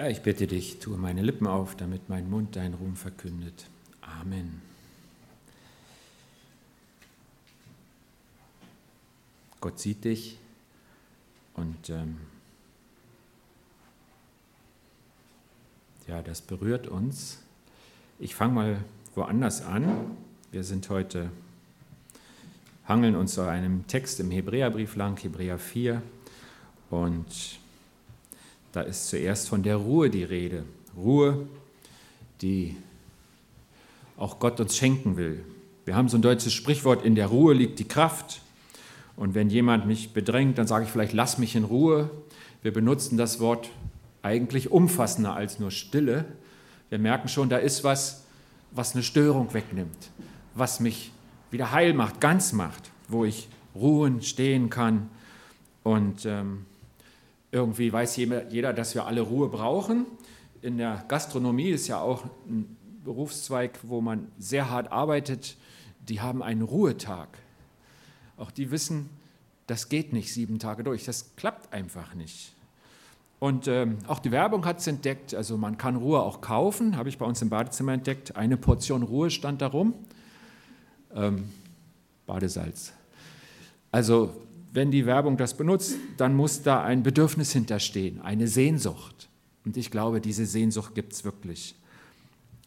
Ja, ich bitte dich, tue meine Lippen auf, damit mein Mund deinen Ruhm verkündet. Amen. Gott sieht dich und ähm, ja, das berührt uns. Ich fange mal woanders an. Wir sind heute, hangeln uns zu einem Text im Hebräerbrief lang, Hebräer 4. Und da ist zuerst von der Ruhe die Rede. Ruhe, die auch Gott uns schenken will. Wir haben so ein deutsches Sprichwort, in der Ruhe liegt die Kraft. Und wenn jemand mich bedrängt, dann sage ich vielleicht, lass mich in Ruhe. Wir benutzen das Wort eigentlich umfassender als nur Stille. Wir merken schon, da ist was, was eine Störung wegnimmt, was mich wieder heil macht, ganz macht, wo ich ruhen, stehen kann und ähm, irgendwie weiß jeder, dass wir alle Ruhe brauchen. In der Gastronomie ist ja auch ein Berufszweig, wo man sehr hart arbeitet. Die haben einen Ruhetag. Auch die wissen, das geht nicht sieben Tage durch. Das klappt einfach nicht. Und ähm, auch die Werbung hat es entdeckt. Also man kann Ruhe auch kaufen, habe ich bei uns im Badezimmer entdeckt. Eine Portion Ruhe stand darum. Ähm, Badesalz. Also wenn die Werbung das benutzt, dann muss da ein Bedürfnis hinterstehen, eine Sehnsucht. Und ich glaube, diese Sehnsucht gibt es wirklich.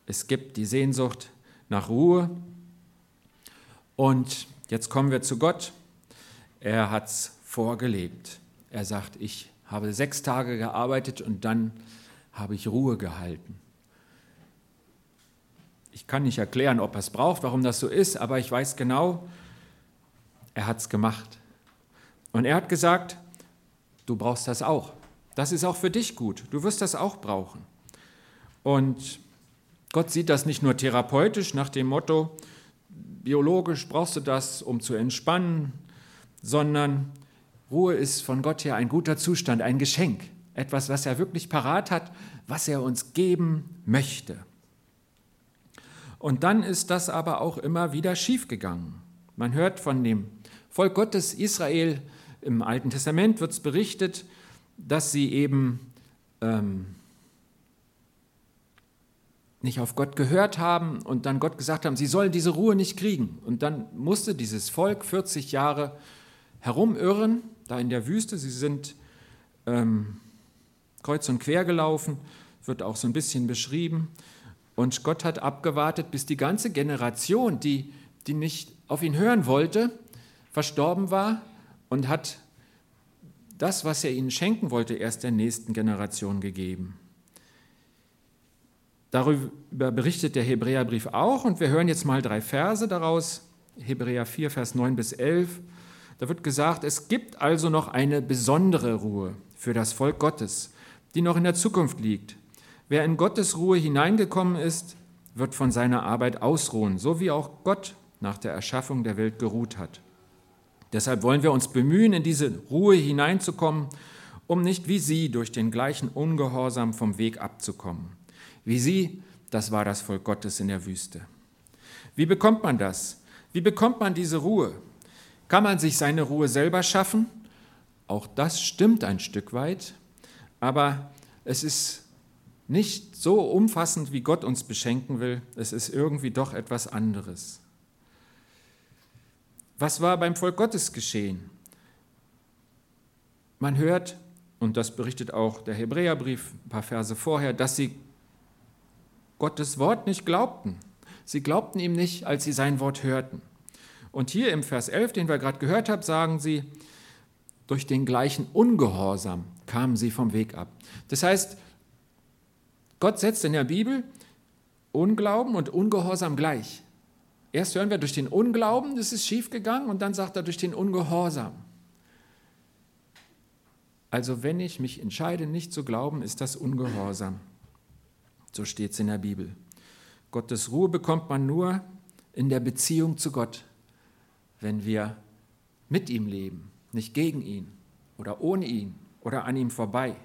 Es gibt die Sehnsucht nach Ruhe. Und jetzt kommen wir zu Gott. Er hat es vorgelebt. Er sagt, ich habe sechs Tage gearbeitet und dann habe ich Ruhe gehalten. Ich kann nicht erklären, ob er es braucht, warum das so ist, aber ich weiß genau, er hat es gemacht. Und er hat gesagt, du brauchst das auch. Das ist auch für dich gut. Du wirst das auch brauchen. Und Gott sieht das nicht nur therapeutisch nach dem Motto, biologisch brauchst du das, um zu entspannen, sondern Ruhe ist von Gott her ein guter Zustand, ein Geschenk, etwas, was er wirklich parat hat, was er uns geben möchte. Und dann ist das aber auch immer wieder schiefgegangen. Man hört von dem Volk Gottes Israel, im Alten Testament wird es berichtet, dass sie eben ähm, nicht auf Gott gehört haben und dann Gott gesagt haben, sie sollen diese Ruhe nicht kriegen. Und dann musste dieses Volk 40 Jahre herumirren, da in der Wüste. Sie sind ähm, kreuz und quer gelaufen, wird auch so ein bisschen beschrieben. Und Gott hat abgewartet, bis die ganze Generation, die, die nicht auf ihn hören wollte, verstorben war und hat das, was er ihnen schenken wollte, erst der nächsten Generation gegeben. Darüber berichtet der Hebräerbrief auch und wir hören jetzt mal drei Verse daraus. Hebräer 4, Vers 9 bis 11. Da wird gesagt, es gibt also noch eine besondere Ruhe für das Volk Gottes, die noch in der Zukunft liegt. Wer in Gottes Ruhe hineingekommen ist, wird von seiner Arbeit ausruhen, so wie auch Gott nach der Erschaffung der Welt geruht hat. Deshalb wollen wir uns bemühen, in diese Ruhe hineinzukommen, um nicht wie sie durch den gleichen Ungehorsam vom Weg abzukommen. Wie sie, das war das Volk Gottes in der Wüste. Wie bekommt man das? Wie bekommt man diese Ruhe? Kann man sich seine Ruhe selber schaffen? Auch das stimmt ein Stück weit, aber es ist nicht so umfassend, wie Gott uns beschenken will. Es ist irgendwie doch etwas anderes. Was war beim Volk Gottes geschehen? Man hört, und das berichtet auch der Hebräerbrief ein paar Verse vorher, dass sie Gottes Wort nicht glaubten. Sie glaubten ihm nicht, als sie sein Wort hörten. Und hier im Vers 11, den wir gerade gehört haben, sagen sie, durch den gleichen Ungehorsam kamen sie vom Weg ab. Das heißt, Gott setzt in der Bibel Unglauben und Ungehorsam gleich. Erst hören wir durch den Unglauben, das ist schiefgegangen, und dann sagt er durch den Ungehorsam. Also wenn ich mich entscheide, nicht zu glauben, ist das Ungehorsam. So steht es in der Bibel. Gottes Ruhe bekommt man nur in der Beziehung zu Gott, wenn wir mit ihm leben, nicht gegen ihn oder ohne ihn oder an ihm vorbei.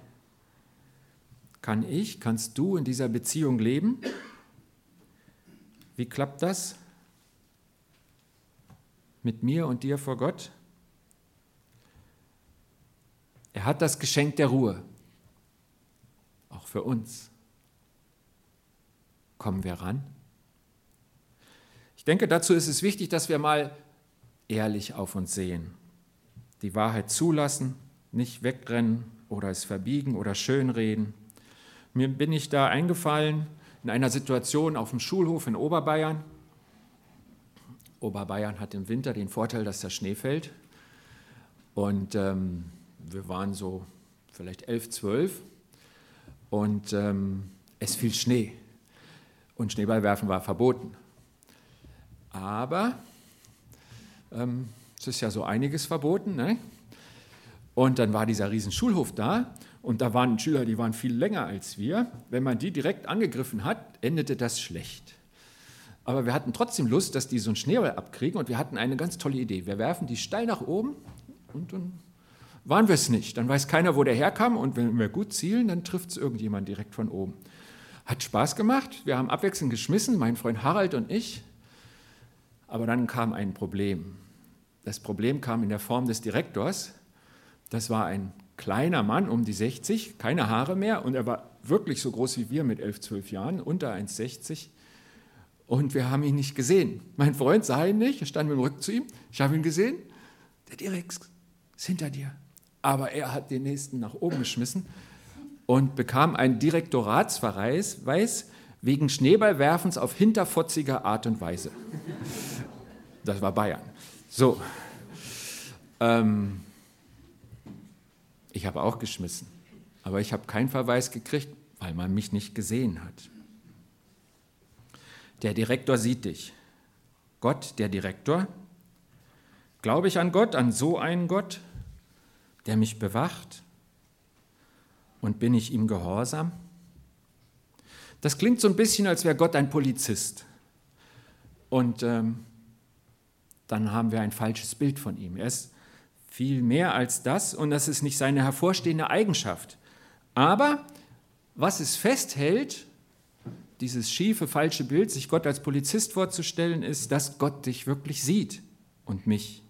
Kann ich, kannst du in dieser Beziehung leben? Wie klappt das? Mit mir und dir vor Gott? Er hat das Geschenk der Ruhe. Auch für uns. Kommen wir ran? Ich denke, dazu ist es wichtig, dass wir mal ehrlich auf uns sehen, die Wahrheit zulassen, nicht wegrennen oder es verbiegen oder schönreden. Mir bin ich da eingefallen in einer Situation auf dem Schulhof in Oberbayern. Oberbayern hat im Winter den Vorteil, dass der Schnee fällt. Und ähm, wir waren so vielleicht elf, zwölf und ähm, es fiel Schnee. Und Schneeballwerfen war verboten. Aber ähm, es ist ja so einiges verboten. Ne? Und dann war dieser riesen Schulhof da und da waren Schüler, die waren viel länger als wir. Wenn man die direkt angegriffen hat, endete das schlecht. Aber wir hatten trotzdem Lust, dass die so einen Schneeball abkriegen und wir hatten eine ganz tolle Idee. Wir werfen die steil nach oben und dann waren wir es nicht. Dann weiß keiner, wo der herkam und wenn wir gut zielen, dann trifft es irgendjemand direkt von oben. Hat Spaß gemacht. Wir haben abwechselnd geschmissen, mein Freund Harald und ich. Aber dann kam ein Problem. Das Problem kam in der Form des Direktors. Das war ein kleiner Mann um die 60, keine Haare mehr und er war wirklich so groß wie wir mit 11, 12 Jahren, unter 1,60 und wir haben ihn nicht gesehen. Mein Freund sah ihn nicht, er stand mit dem Rücken zu ihm, ich habe ihn gesehen, der Direkt ist hinter dir. Aber er hat den nächsten nach oben geschmissen und bekam einen Direktoratsverweis wegen Schneeballwerfens auf hinterfotziger Art und Weise. Das war Bayern. So. Ähm, ich habe auch geschmissen, aber ich habe keinen Verweis gekriegt, weil man mich nicht gesehen hat. Der Direktor sieht dich. Gott, der Direktor. Glaube ich an Gott, an so einen Gott, der mich bewacht? Und bin ich ihm gehorsam? Das klingt so ein bisschen, als wäre Gott ein Polizist. Und ähm, dann haben wir ein falsches Bild von ihm. Er ist viel mehr als das und das ist nicht seine hervorstehende Eigenschaft. Aber was es festhält, dieses schiefe, falsche Bild, sich Gott als Polizist vorzustellen, ist, dass Gott dich wirklich sieht und mich.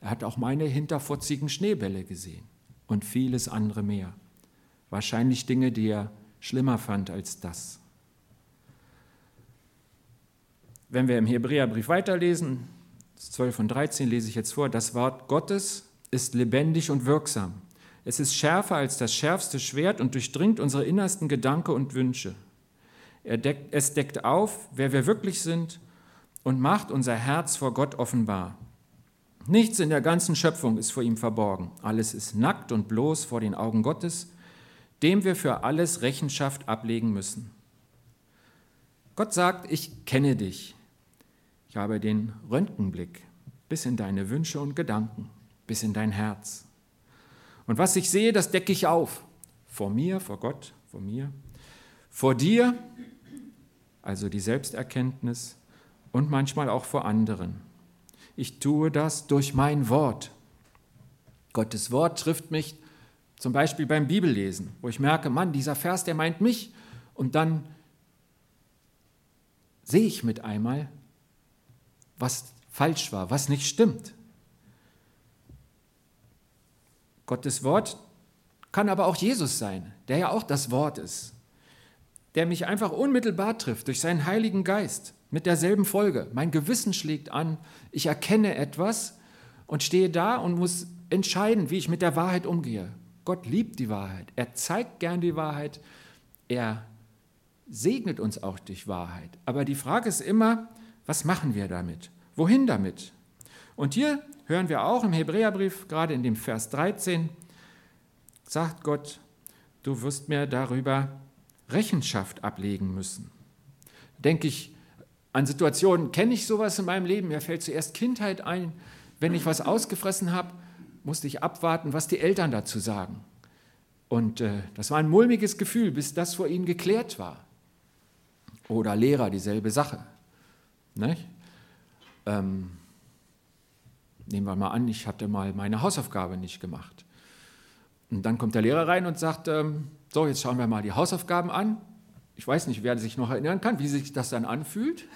Er hat auch meine hinterfotzigen Schneebälle gesehen und vieles andere mehr. Wahrscheinlich Dinge, die er schlimmer fand als das. Wenn wir im Hebräerbrief weiterlesen, 12 und 13 lese ich jetzt vor, das Wort Gottes ist lebendig und wirksam. Es ist schärfer als das schärfste Schwert und durchdringt unsere innersten Gedanken und Wünsche. Deckt, es deckt auf, wer wir wirklich sind und macht unser Herz vor Gott offenbar. Nichts in der ganzen Schöpfung ist vor ihm verborgen. Alles ist nackt und bloß vor den Augen Gottes, dem wir für alles Rechenschaft ablegen müssen. Gott sagt, ich kenne dich. Ich habe den Röntgenblick bis in deine Wünsche und Gedanken, bis in dein Herz. Und was ich sehe, das decke ich auf. Vor mir, vor Gott, vor mir, vor dir, also die Selbsterkenntnis, und manchmal auch vor anderen. Ich tue das durch mein Wort. Gottes Wort trifft mich zum Beispiel beim Bibellesen, wo ich merke, Mann, dieser Vers, der meint mich. Und dann sehe ich mit einmal, was falsch war, was nicht stimmt. Gottes Wort kann aber auch Jesus sein, der ja auch das Wort ist, der mich einfach unmittelbar trifft durch seinen Heiligen Geist mit derselben Folge. Mein Gewissen schlägt an, ich erkenne etwas und stehe da und muss entscheiden, wie ich mit der Wahrheit umgehe. Gott liebt die Wahrheit, er zeigt gern die Wahrheit, er segnet uns auch durch Wahrheit. Aber die Frage ist immer, was machen wir damit? Wohin damit? Und hier hören wir auch im Hebräerbrief, gerade in dem Vers 13, sagt Gott, du wirst mir darüber Rechenschaft ablegen müssen. Denke ich an Situationen, kenne ich sowas in meinem Leben? Mir fällt zuerst Kindheit ein. Wenn ich was ausgefressen habe, musste ich abwarten, was die Eltern dazu sagen. Und äh, das war ein mulmiges Gefühl, bis das vor ihnen geklärt war. Oder Lehrer, dieselbe Sache. Ähm, nehmen wir mal an, ich hatte mal meine Hausaufgabe nicht gemacht. Und dann kommt der Lehrer rein und sagt, ähm, so, jetzt schauen wir mal die Hausaufgaben an. Ich weiß nicht, wer sich noch erinnern kann, wie sich das dann anfühlt.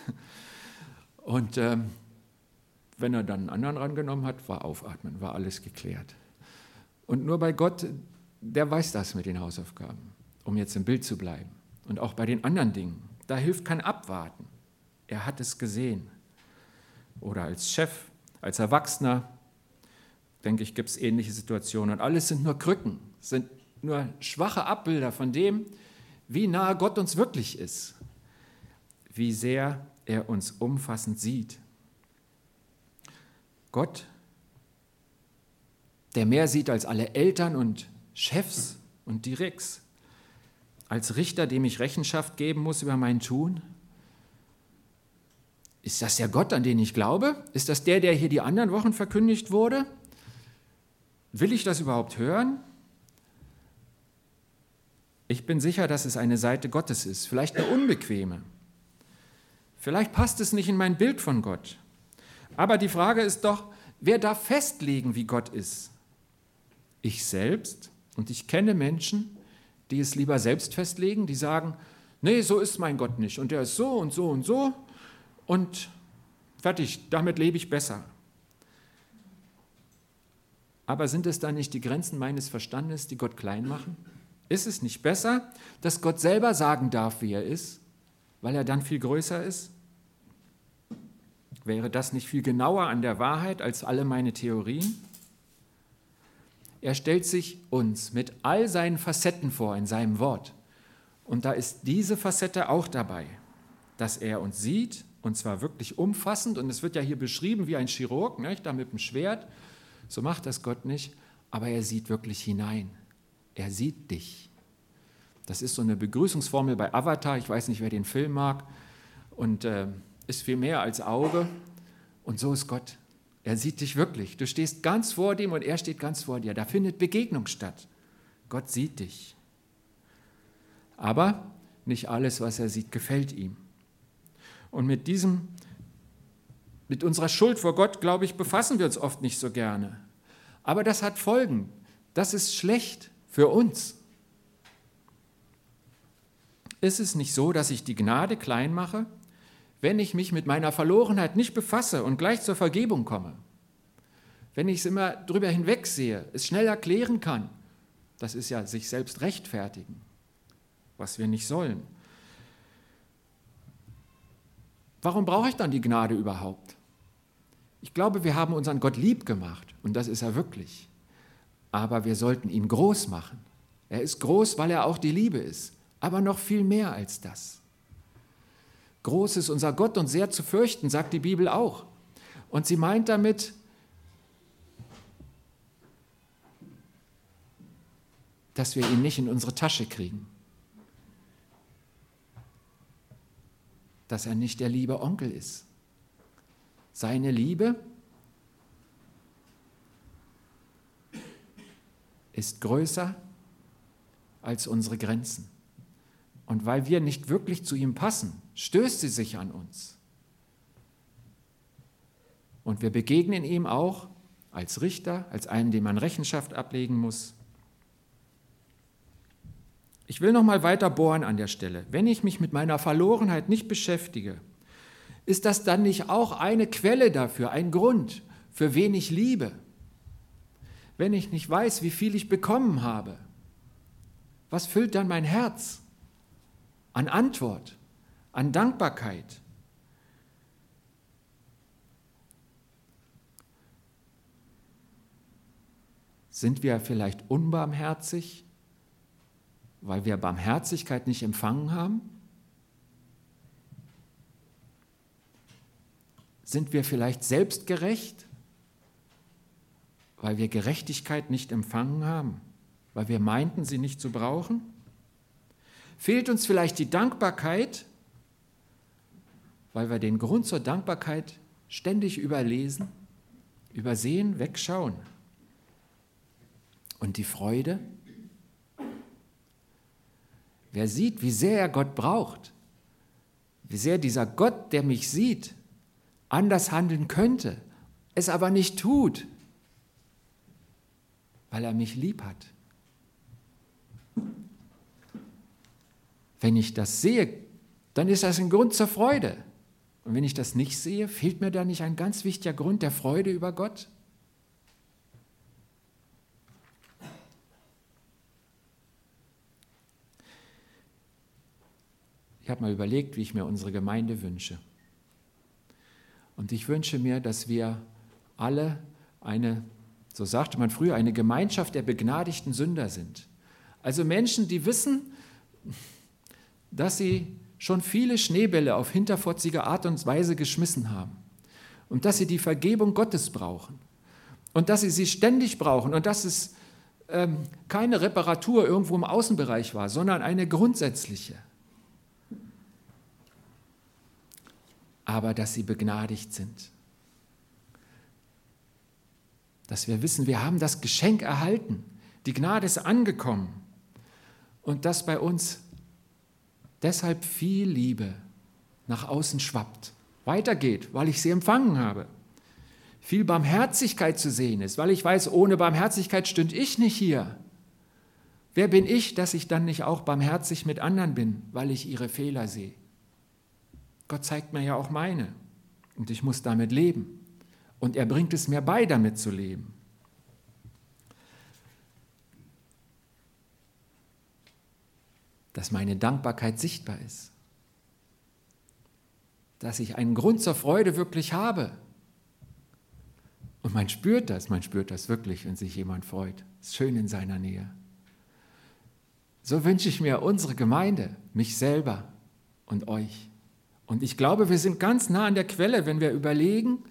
Und ähm, wenn er dann einen anderen rangenommen hat, war Aufatmen, war alles geklärt. Und nur bei Gott, der weiß das mit den Hausaufgaben. um jetzt im Bild zu bleiben. Und auch bei den anderen Dingen. Da hilft kein Abwarten. Er hat es gesehen. Oder als Chef, als Erwachsener, denke ich, gibt es ähnliche Situationen. Und alles sind nur Krücken, sind nur schwache Abbilder von dem, wie nahe Gott uns wirklich ist, wie sehr er uns umfassend sieht. Gott, der mehr sieht als alle Eltern und Chefs und Direkts, als Richter, dem ich Rechenschaft geben muss über mein Tun? Ist das der Gott, an den ich glaube? Ist das der, der hier die anderen Wochen verkündigt wurde? Will ich das überhaupt hören? Ich bin sicher, dass es eine Seite Gottes ist, vielleicht eine unbequeme. Vielleicht passt es nicht in mein Bild von Gott. Aber die Frage ist doch, wer darf festlegen, wie Gott ist? Ich selbst? Und ich kenne Menschen, die es lieber selbst festlegen, die sagen, nee, so ist mein Gott nicht und der ist so und so und so und fertig, damit lebe ich besser. Aber sind es dann nicht die Grenzen meines Verstandes, die Gott klein machen? Ist es nicht besser, dass Gott selber sagen darf, wie er ist, weil er dann viel größer ist? Wäre das nicht viel genauer an der Wahrheit als alle meine Theorien? Er stellt sich uns mit all seinen Facetten vor in seinem Wort. Und da ist diese Facette auch dabei, dass er uns sieht, und zwar wirklich umfassend. Und es wird ja hier beschrieben wie ein Chirurg, nicht? da mit dem Schwert. So macht das Gott nicht, aber er sieht wirklich hinein. Er sieht dich. Das ist so eine Begrüßungsformel bei Avatar. Ich weiß nicht, wer den Film mag. Und äh, ist viel mehr als Auge. Und so ist Gott. Er sieht dich wirklich. Du stehst ganz vor dem und er steht ganz vor dir. Da findet Begegnung statt. Gott sieht dich. Aber nicht alles, was er sieht, gefällt ihm. Und mit diesem, mit unserer Schuld vor Gott, glaube ich, befassen wir uns oft nicht so gerne. Aber das hat Folgen. Das ist schlecht für uns. Ist es nicht so, dass ich die Gnade klein mache wenn ich mich mit meiner Verlorenheit nicht befasse und gleich zur Vergebung komme, wenn ich es immer drüber hinwegsehe, es schnell erklären kann, das ist ja sich selbst rechtfertigen, was wir nicht sollen. Warum brauche ich dann die Gnade überhaupt? Ich glaube, wir haben unseren Gott lieb gemacht und das ist er wirklich. Aber wir sollten ihn groß machen. Er ist groß, weil er auch die Liebe ist, aber noch viel mehr als das. Groß ist unser Gott und sehr zu fürchten, sagt die Bibel auch. Und sie meint damit, dass wir ihn nicht in unsere Tasche kriegen. Dass er nicht der liebe Onkel ist. Seine Liebe ist größer als unsere Grenzen. Und weil wir nicht wirklich zu ihm passen, stößt sie sich an uns. Und wir begegnen ihm auch als Richter, als einen, dem man Rechenschaft ablegen muss. Ich will noch mal weiter bohren an der Stelle. Wenn ich mich mit meiner Verlorenheit nicht beschäftige, ist das dann nicht auch eine Quelle dafür, ein Grund für wenig Liebe? Wenn ich nicht weiß, wie viel ich bekommen habe, was füllt dann mein Herz an Antwort? an Dankbarkeit. Sind wir vielleicht unbarmherzig, weil wir Barmherzigkeit nicht empfangen haben? Sind wir vielleicht selbstgerecht, weil wir Gerechtigkeit nicht empfangen haben, weil wir meinten, sie nicht zu brauchen? Fehlt uns vielleicht die Dankbarkeit, weil wir den Grund zur Dankbarkeit ständig überlesen, übersehen, wegschauen. Und die Freude? Wer sieht, wie sehr er Gott braucht, wie sehr dieser Gott, der mich sieht, anders handeln könnte, es aber nicht tut, weil er mich lieb hat. Wenn ich das sehe, dann ist das ein Grund zur Freude. Und wenn ich das nicht sehe, fehlt mir da nicht ein ganz wichtiger Grund der Freude über Gott? Ich habe mal überlegt, wie ich mir unsere Gemeinde wünsche. Und ich wünsche mir, dass wir alle eine, so sagte man früher, eine Gemeinschaft der begnadigten Sünder sind. Also Menschen, die wissen, dass sie schon viele Schneebälle auf hinterfotzige Art und Weise geschmissen haben und dass sie die Vergebung Gottes brauchen und dass sie sie ständig brauchen und dass es ähm, keine Reparatur irgendwo im Außenbereich war, sondern eine grundsätzliche. Aber dass sie begnadigt sind. Dass wir wissen, wir haben das Geschenk erhalten. Die Gnade ist angekommen. Und dass bei uns deshalb viel Liebe nach außen schwappt, weitergeht, weil ich sie empfangen habe. Viel Barmherzigkeit zu sehen ist, weil ich weiß, ohne Barmherzigkeit stünde ich nicht hier. Wer bin ich, dass ich dann nicht auch barmherzig mit anderen bin, weil ich ihre Fehler sehe? Gott zeigt mir ja auch meine und ich muss damit leben. Und er bringt es mir bei, damit zu leben. dass meine Dankbarkeit sichtbar ist, dass ich einen Grund zur Freude wirklich habe. Und man spürt das, man spürt das wirklich, wenn sich jemand freut. Ist schön in seiner Nähe. So wünsche ich mir unsere Gemeinde, mich selber und euch. Und ich glaube, wir sind ganz nah an der Quelle, wenn wir überlegen,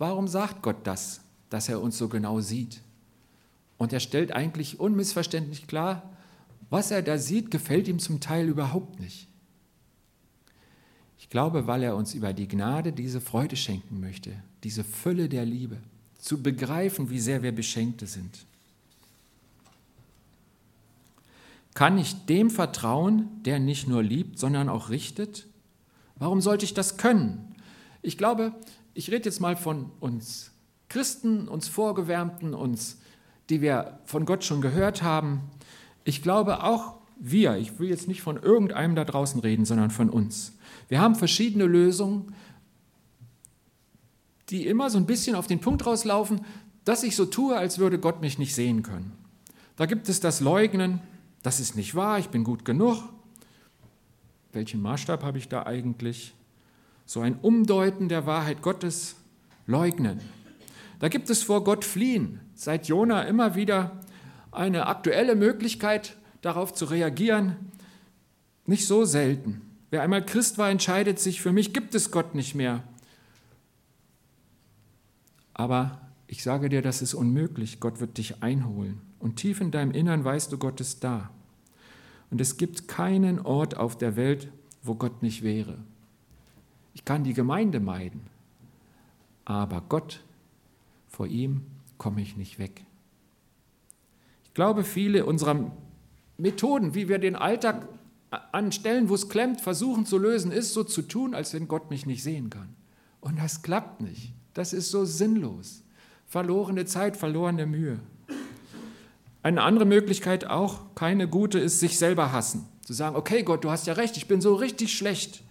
warum sagt Gott das, dass er uns so genau sieht. Und er stellt eigentlich unmissverständlich klar, was er da sieht, gefällt ihm zum Teil überhaupt nicht. Ich glaube, weil er uns über die Gnade diese Freude schenken möchte, diese Fülle der Liebe, zu begreifen, wie sehr wir Beschenkte sind. Kann ich dem vertrauen, der nicht nur liebt, sondern auch richtet? Warum sollte ich das können? Ich glaube, ich rede jetzt mal von uns Christen, uns Vorgewärmten, uns, die wir von Gott schon gehört haben, ich glaube auch wir, ich will jetzt nicht von irgendeinem da draußen reden, sondern von uns. Wir haben verschiedene Lösungen, die immer so ein bisschen auf den Punkt rauslaufen, dass ich so tue, als würde Gott mich nicht sehen können. Da gibt es das Leugnen, das ist nicht wahr, ich bin gut genug. Welchen Maßstab habe ich da eigentlich? So ein Umdeuten der Wahrheit Gottes, leugnen. Da gibt es vor Gott fliehen. Seit Jona immer wieder eine aktuelle Möglichkeit, darauf zu reagieren, nicht so selten. Wer einmal Christ war, entscheidet sich, für mich gibt es Gott nicht mehr. Aber ich sage dir, das ist unmöglich. Gott wird dich einholen. Und tief in deinem Innern weißt du, Gott ist da. Und es gibt keinen Ort auf der Welt, wo Gott nicht wäre. Ich kann die Gemeinde meiden, aber Gott, vor ihm komme ich nicht weg. Ich glaube, viele unserer Methoden, wie wir den Alltag an Stellen, wo es klemmt, versuchen zu lösen, ist so zu tun, als wenn Gott mich nicht sehen kann. Und das klappt nicht. Das ist so sinnlos. Verlorene Zeit, verlorene Mühe. Eine andere Möglichkeit auch, keine gute, ist sich selber hassen. Zu sagen, okay Gott, du hast ja recht, ich bin so richtig schlecht.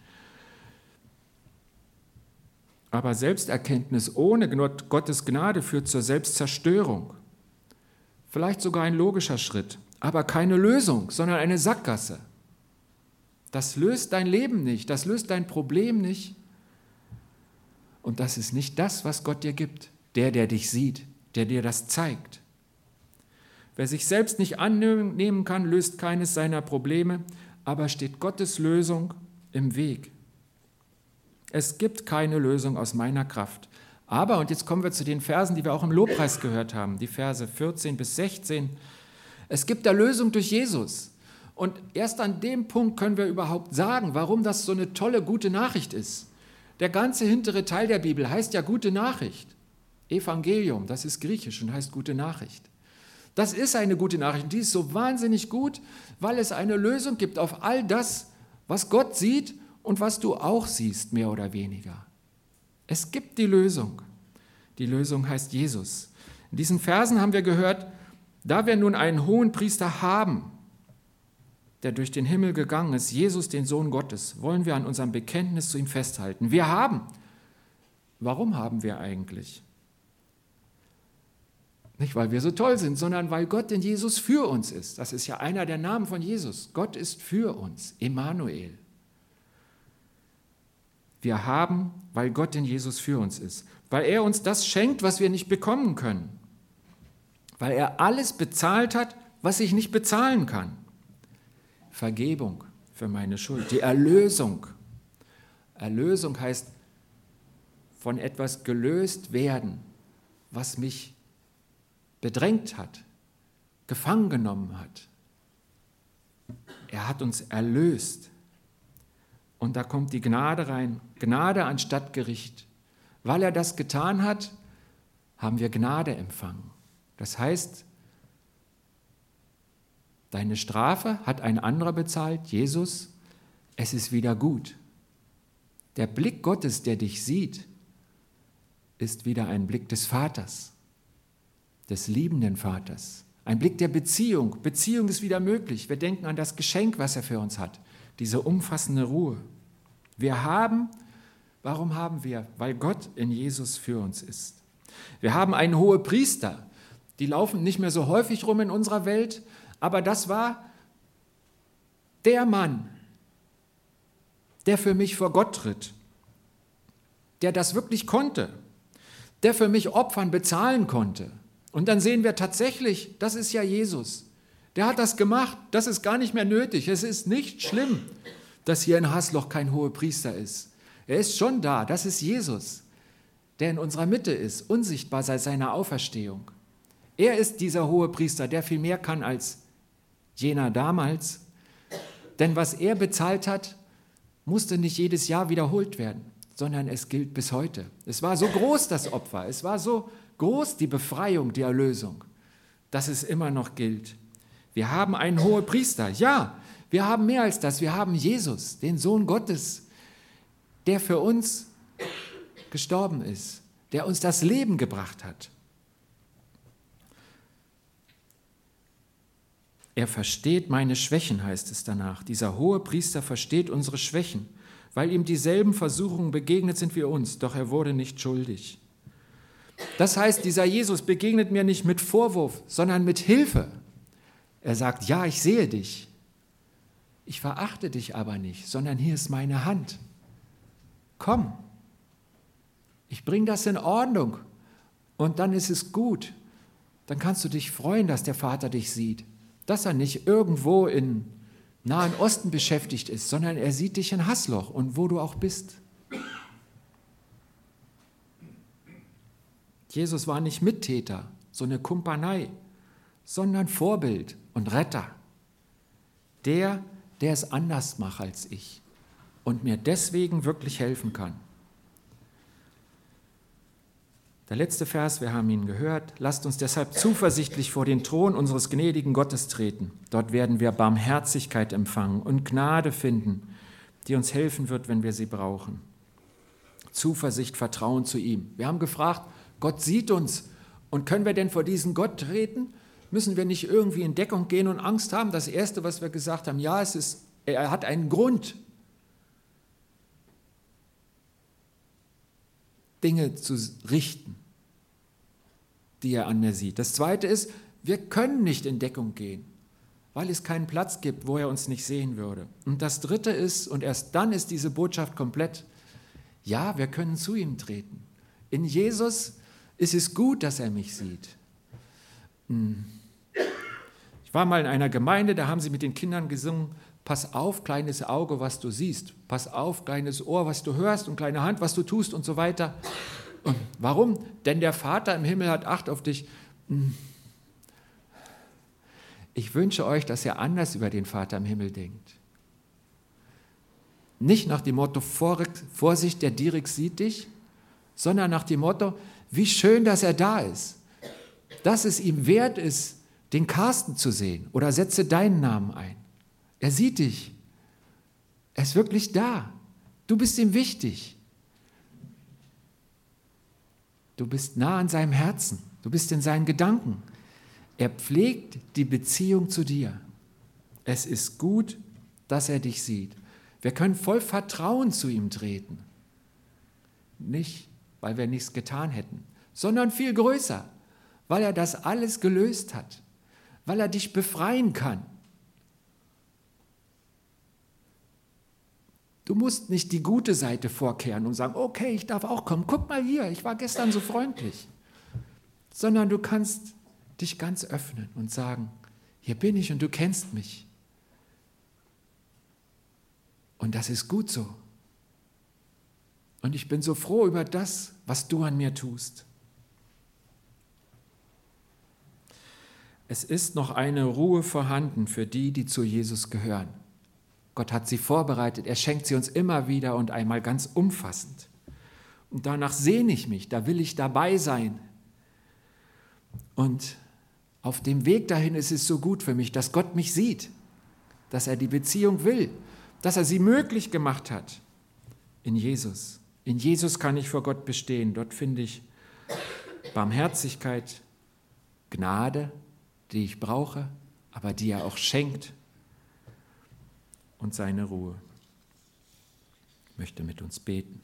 Aber Selbsterkenntnis ohne Gottes Gnade führt zur Selbstzerstörung. Vielleicht sogar ein logischer Schritt, aber keine Lösung, sondern eine Sackgasse. Das löst dein Leben nicht, das löst dein Problem nicht. Und das ist nicht das, was Gott dir gibt, der, der dich sieht, der dir das zeigt. Wer sich selbst nicht annehmen kann, löst keines seiner Probleme, aber steht Gottes Lösung im Weg. Es gibt keine Lösung aus meiner Kraft. Aber, und jetzt kommen wir zu den Versen, die wir auch im Lobpreis gehört haben, die Verse 14 bis 16. Es gibt Erlösung durch Jesus. Und erst an dem Punkt können wir überhaupt sagen, warum das so eine tolle, gute Nachricht ist. Der ganze hintere Teil der Bibel heißt ja gute Nachricht. Evangelium, das ist griechisch und heißt gute Nachricht. Das ist eine gute Nachricht und die ist so wahnsinnig gut, weil es eine Lösung gibt auf all das, was Gott sieht und was du auch siehst, mehr oder weniger. Es gibt die Lösung. Die Lösung heißt Jesus. In diesen Versen haben wir gehört, da wir nun einen hohen Priester haben, der durch den Himmel gegangen ist, Jesus, den Sohn Gottes, wollen wir an unserem Bekenntnis zu ihm festhalten. Wir haben. Warum haben wir eigentlich? Nicht, weil wir so toll sind, sondern weil Gott in Jesus für uns ist. Das ist ja einer der Namen von Jesus. Gott ist für uns, Emmanuel. Wir haben, weil Gott in Jesus für uns ist, weil er uns das schenkt, was wir nicht bekommen können, weil er alles bezahlt hat, was ich nicht bezahlen kann. Vergebung für meine Schuld, die Erlösung. Erlösung heißt von etwas gelöst werden, was mich bedrängt hat, gefangen genommen hat. Er hat uns erlöst. Und da kommt die Gnade rein, Gnade anstatt Gericht. Weil er das getan hat, haben wir Gnade empfangen. Das heißt, deine Strafe hat ein anderer bezahlt, Jesus, es ist wieder gut. Der Blick Gottes, der dich sieht, ist wieder ein Blick des Vaters des liebenden Vaters. Ein Blick der Beziehung. Beziehung ist wieder möglich. Wir denken an das Geschenk, was er für uns hat. Diese umfassende Ruhe. Wir haben, warum haben wir? Weil Gott in Jesus für uns ist. Wir haben einen hohen Priester. Die laufen nicht mehr so häufig rum in unserer Welt, aber das war der Mann, der für mich vor Gott tritt, der das wirklich konnte, der für mich Opfern bezahlen konnte, und dann sehen wir tatsächlich, das ist ja Jesus. Der hat das gemacht, das ist gar nicht mehr nötig. Es ist nicht schlimm, dass hier in Hasloch kein hoher Priester ist. Er ist schon da, das ist Jesus, der in unserer Mitte ist, unsichtbar seit seiner Auferstehung. Er ist dieser hohe Priester, der viel mehr kann als jener damals. Denn was er bezahlt hat, musste nicht jedes Jahr wiederholt werden, sondern es gilt bis heute. Es war so groß, das Opfer, es war so groß die Befreiung, die Erlösung, dass es immer noch gilt. Wir haben einen hohen Priester. Ja, wir haben mehr als das. Wir haben Jesus, den Sohn Gottes, der für uns gestorben ist, der uns das Leben gebracht hat. Er versteht meine Schwächen, heißt es danach. Dieser hohe Priester versteht unsere Schwächen, weil ihm dieselben Versuchungen begegnet sind wie uns, doch er wurde nicht schuldig. Das heißt, dieser Jesus begegnet mir nicht mit Vorwurf, sondern mit Hilfe. Er sagt, ja, ich sehe dich. Ich verachte dich aber nicht, sondern hier ist meine Hand. Komm, ich bringe das in Ordnung und dann ist es gut. Dann kannst du dich freuen, dass der Vater dich sieht, dass er nicht irgendwo in Nahen Osten beschäftigt ist, sondern er sieht dich in Hassloch und wo du auch bist. Jesus war nicht Mittäter, so eine Kumpanei, sondern Vorbild und Retter. Der, der es anders macht als ich und mir deswegen wirklich helfen kann. Der letzte Vers, wir haben ihn gehört. Lasst uns deshalb zuversichtlich vor den Thron unseres gnädigen Gottes treten. Dort werden wir Barmherzigkeit empfangen und Gnade finden, die uns helfen wird, wenn wir sie brauchen. Zuversicht, Vertrauen zu ihm. Wir haben gefragt, Gott sieht uns. Und können wir denn vor diesen Gott treten? Müssen wir nicht irgendwie in Deckung gehen und Angst haben? Das Erste, was wir gesagt haben, ja, es ist, er hat einen Grund, Dinge zu richten, die er an mir sieht. Das Zweite ist, wir können nicht in Deckung gehen, weil es keinen Platz gibt, wo er uns nicht sehen würde. Und das Dritte ist, und erst dann ist diese Botschaft komplett, ja, wir können zu ihm treten. In Jesus es ist gut, dass er mich sieht. Hm. Ich war mal in einer Gemeinde, da haben sie mit den Kindern gesungen, pass auf, kleines Auge, was du siehst, pass auf, kleines Ohr, was du hörst und kleine Hand, was du tust und so weiter. Warum? Denn der Vater im Himmel hat Acht auf dich. Hm. Ich wünsche euch, dass ihr anders über den Vater im Himmel denkt. Nicht nach dem Motto, Vorsicht, der Dirk sieht dich, sondern nach dem Motto, wie schön, dass er da ist. Dass es ihm wert ist, den Carsten zu sehen. Oder setze deinen Namen ein. Er sieht dich. Er ist wirklich da. Du bist ihm wichtig. Du bist nah an seinem Herzen. Du bist in seinen Gedanken. Er pflegt die Beziehung zu dir. Es ist gut, dass er dich sieht. Wir können voll Vertrauen zu ihm treten. Nicht weil wir nichts getan hätten, sondern viel größer, weil er das alles gelöst hat, weil er dich befreien kann. Du musst nicht die gute Seite vorkehren und sagen, okay, ich darf auch kommen, guck mal hier, ich war gestern so freundlich. Sondern du kannst dich ganz öffnen und sagen, hier bin ich und du kennst mich. Und das ist gut so. Und ich bin so froh über das, was du an mir tust. Es ist noch eine Ruhe vorhanden für die, die zu Jesus gehören. Gott hat sie vorbereitet, er schenkt sie uns immer wieder und einmal ganz umfassend. Und danach sehne ich mich, da will ich dabei sein. Und auf dem Weg dahin ist es so gut für mich, dass Gott mich sieht, dass er die Beziehung will, dass er sie möglich gemacht hat in Jesus. In Jesus kann ich vor Gott bestehen. Dort finde ich Barmherzigkeit, Gnade, die ich brauche, aber die er auch schenkt und seine Ruhe. Ich möchte mit uns beten.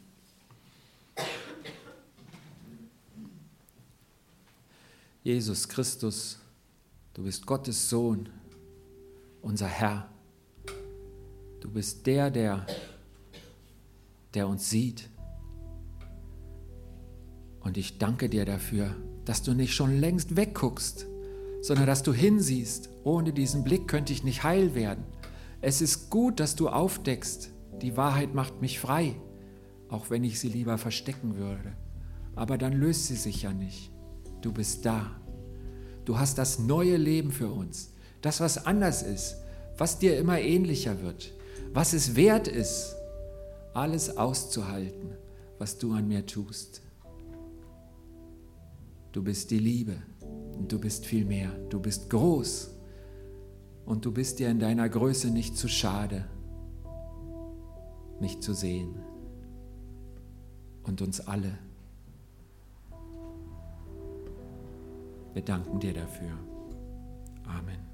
Jesus Christus, du bist Gottes Sohn, unser Herr. Du bist der, der, der uns sieht. Und ich danke dir dafür, dass du nicht schon längst wegguckst, sondern dass du hinsiehst. Ohne diesen Blick könnte ich nicht heil werden. Es ist gut, dass du aufdeckst. Die Wahrheit macht mich frei, auch wenn ich sie lieber verstecken würde. Aber dann löst sie sich ja nicht. Du bist da. Du hast das neue Leben für uns. Das, was anders ist, was dir immer ähnlicher wird, was es wert ist, alles auszuhalten, was du an mir tust. Du bist die Liebe und du bist viel mehr. Du bist groß und du bist dir in deiner Größe nicht zu schade, mich zu sehen und uns alle. Wir danken dir dafür. Amen.